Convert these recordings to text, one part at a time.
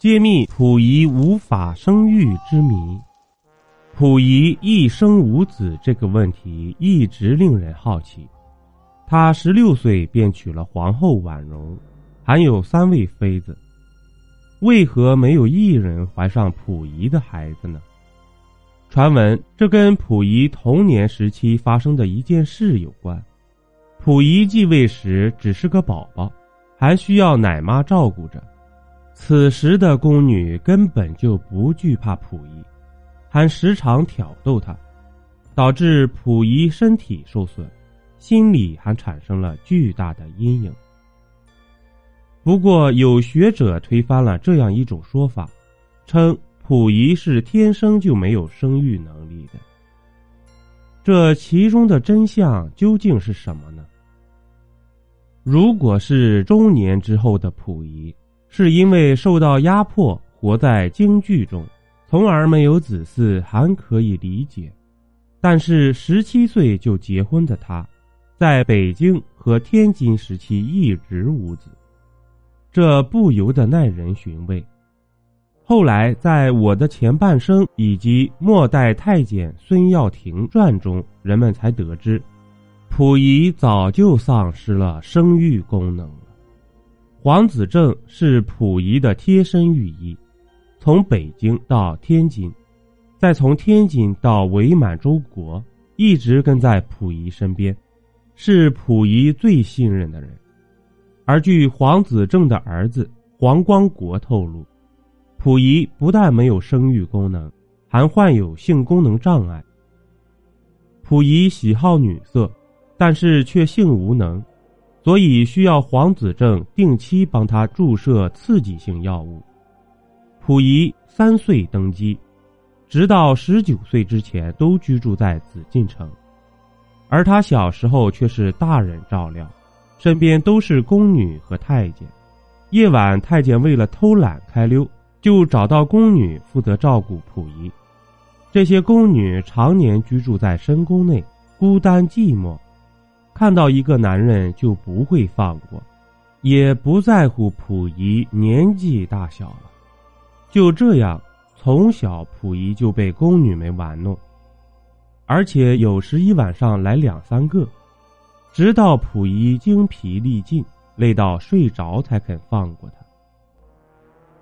揭秘溥仪无法生育之谜。溥仪一生无子这个问题一直令人好奇。他十六岁便娶了皇后婉容，还有三位妃子，为何没有一人怀上溥仪的孩子呢？传闻这跟溥仪童年时期发生的一件事有关。溥仪继位时只是个宝宝，还需要奶妈照顾着。此时的宫女根本就不惧怕溥仪，还时常挑逗他，导致溥仪身体受损，心里还产生了巨大的阴影。不过，有学者推翻了这样一种说法，称溥仪是天生就没有生育能力的。这其中的真相究竟是什么呢？如果是中年之后的溥仪。是因为受到压迫，活在京剧中，从而没有子嗣，还可以理解。但是十七岁就结婚的他，在北京和天津时期一直无子，这不由得耐人寻味。后来在我的前半生以及末代太监孙耀庭传中，人们才得知，溥仪早就丧失了生育功能。黄子正是溥仪的贴身御医，从北京到天津，再从天津到伪满洲国，一直跟在溥仪身边，是溥仪最信任的人。而据黄子正的儿子黄光国透露，溥仪不但没有生育功能，还患有性功能障碍。溥仪喜好女色，但是却性无能。所以需要黄子正定期帮他注射刺激性药物。溥仪三岁登基，直到十九岁之前都居住在紫禁城，而他小时候却是大人照料，身边都是宫女和太监。夜晚，太监为了偷懒开溜，就找到宫女负责照顾溥仪。这些宫女常年居住在深宫内，孤单寂寞。看到一个男人就不会放过，也不在乎溥仪年纪大小了。就这样，从小溥仪就被宫女们玩弄，而且有时一晚上来两三个，直到溥仪精疲力尽、累到睡着才肯放过他。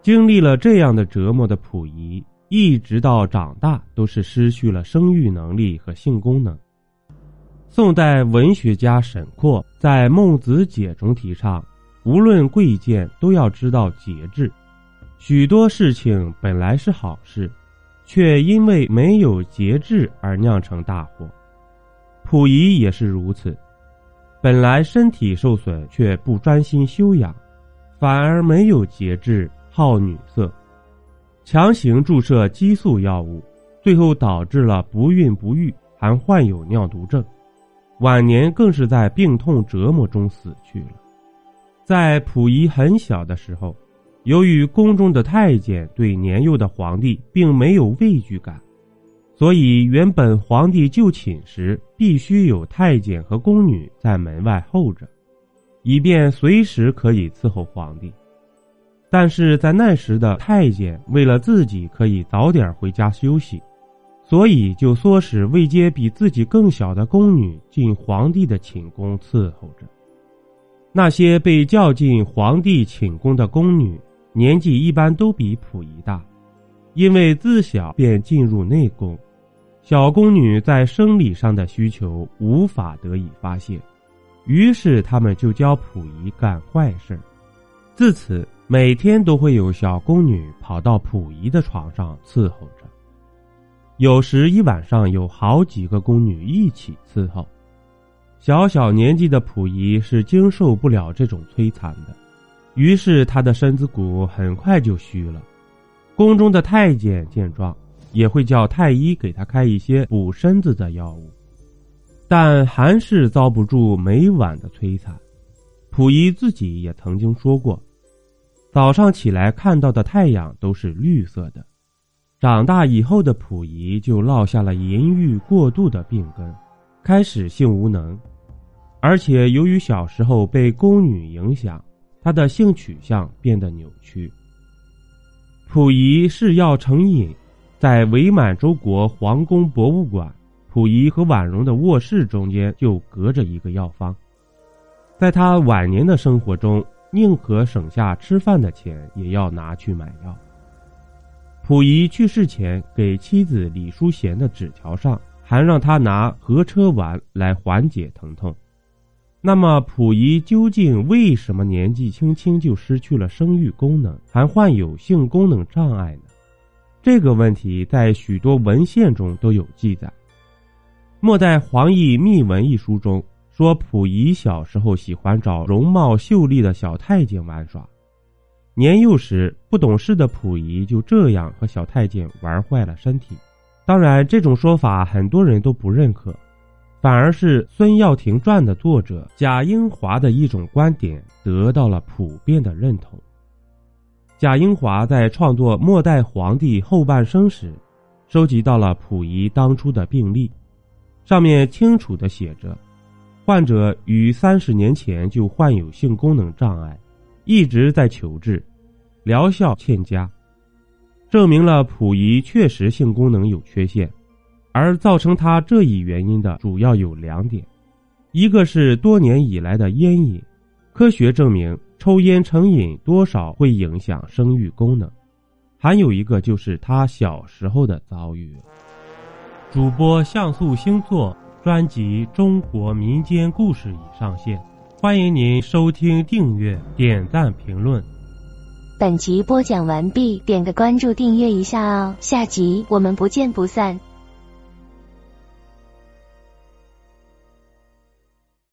经历了这样的折磨的溥仪，一直到长大都是失去了生育能力和性功能。宋代文学家沈括在《孟子解》中提倡，无论贵贱都要知道节制。许多事情本来是好事，却因为没有节制而酿成大祸。溥仪也是如此，本来身体受损却不专心修养，反而没有节制，好女色，强行注射激素药物，最后导致了不孕不育，还患有尿毒症。晚年更是在病痛折磨中死去了。在溥仪很小的时候，由于宫中的太监对年幼的皇帝并没有畏惧感，所以原本皇帝就寝时必须有太监和宫女在门外候着，以便随时可以伺候皇帝。但是在那时的太监为了自己可以早点回家休息。所以就唆使位阶比自己更小的宫女进皇帝的寝宫伺候着。那些被叫进皇帝寝宫的宫女，年纪一般都比溥仪大，因为自小便进入内宫，小宫女在生理上的需求无法得以发泄，于是他们就教溥仪干坏事自此，每天都会有小宫女跑到溥仪的床上伺候着。有时一晚上有好几个宫女一起伺候，小小年纪的溥仪是经受不了这种摧残的，于是他的身子骨很快就虚了。宫中的太监见状，也会叫太医给他开一些补身子的药物，但还是遭不住每晚的摧残。溥仪自己也曾经说过，早上起来看到的太阳都是绿色的。长大以后的溥仪就落下了淫欲过度的病根，开始性无能，而且由于小时候被宫女影响，他的性取向变得扭曲。溥仪嗜药成瘾，在伪满洲国皇宫博物馆，溥仪和婉容的卧室中间就隔着一个药方。在他晚年的生活中，宁可省下吃饭的钱，也要拿去买药。溥仪去世前给妻子李淑贤的纸条上，还让他拿合车丸来缓解疼痛。那么，溥仪究竟为什么年纪轻轻就失去了生育功能，还患有性功能障碍呢？这个问题在许多文献中都有记载。末代黄奕秘闻一书中。说溥仪小时候喜欢找容貌秀丽的小太监玩耍，年幼时不懂事的溥仪就这样和小太监玩坏了身体。当然，这种说法很多人都不认可，反而是《孙耀庭传》的作者贾英华的一种观点得到了普遍的认同。贾英华在创作《末代皇帝后半生》时，收集到了溥仪当初的病历，上面清楚的写着。患者于三十年前就患有性功能障碍，一直在求治，疗效欠佳，证明了溥仪确实性功能有缺陷。而造成他这一原因的主要有两点：一个是多年以来的烟瘾，科学证明抽烟成瘾多少会影响生育功能；还有一个就是他小时候的遭遇。主播像素星座。专辑《中国民间故事》已上线，欢迎您收听、订阅、点赞、评论。本集播讲完毕，点个关注，订阅一下哦，下集我们不见不散。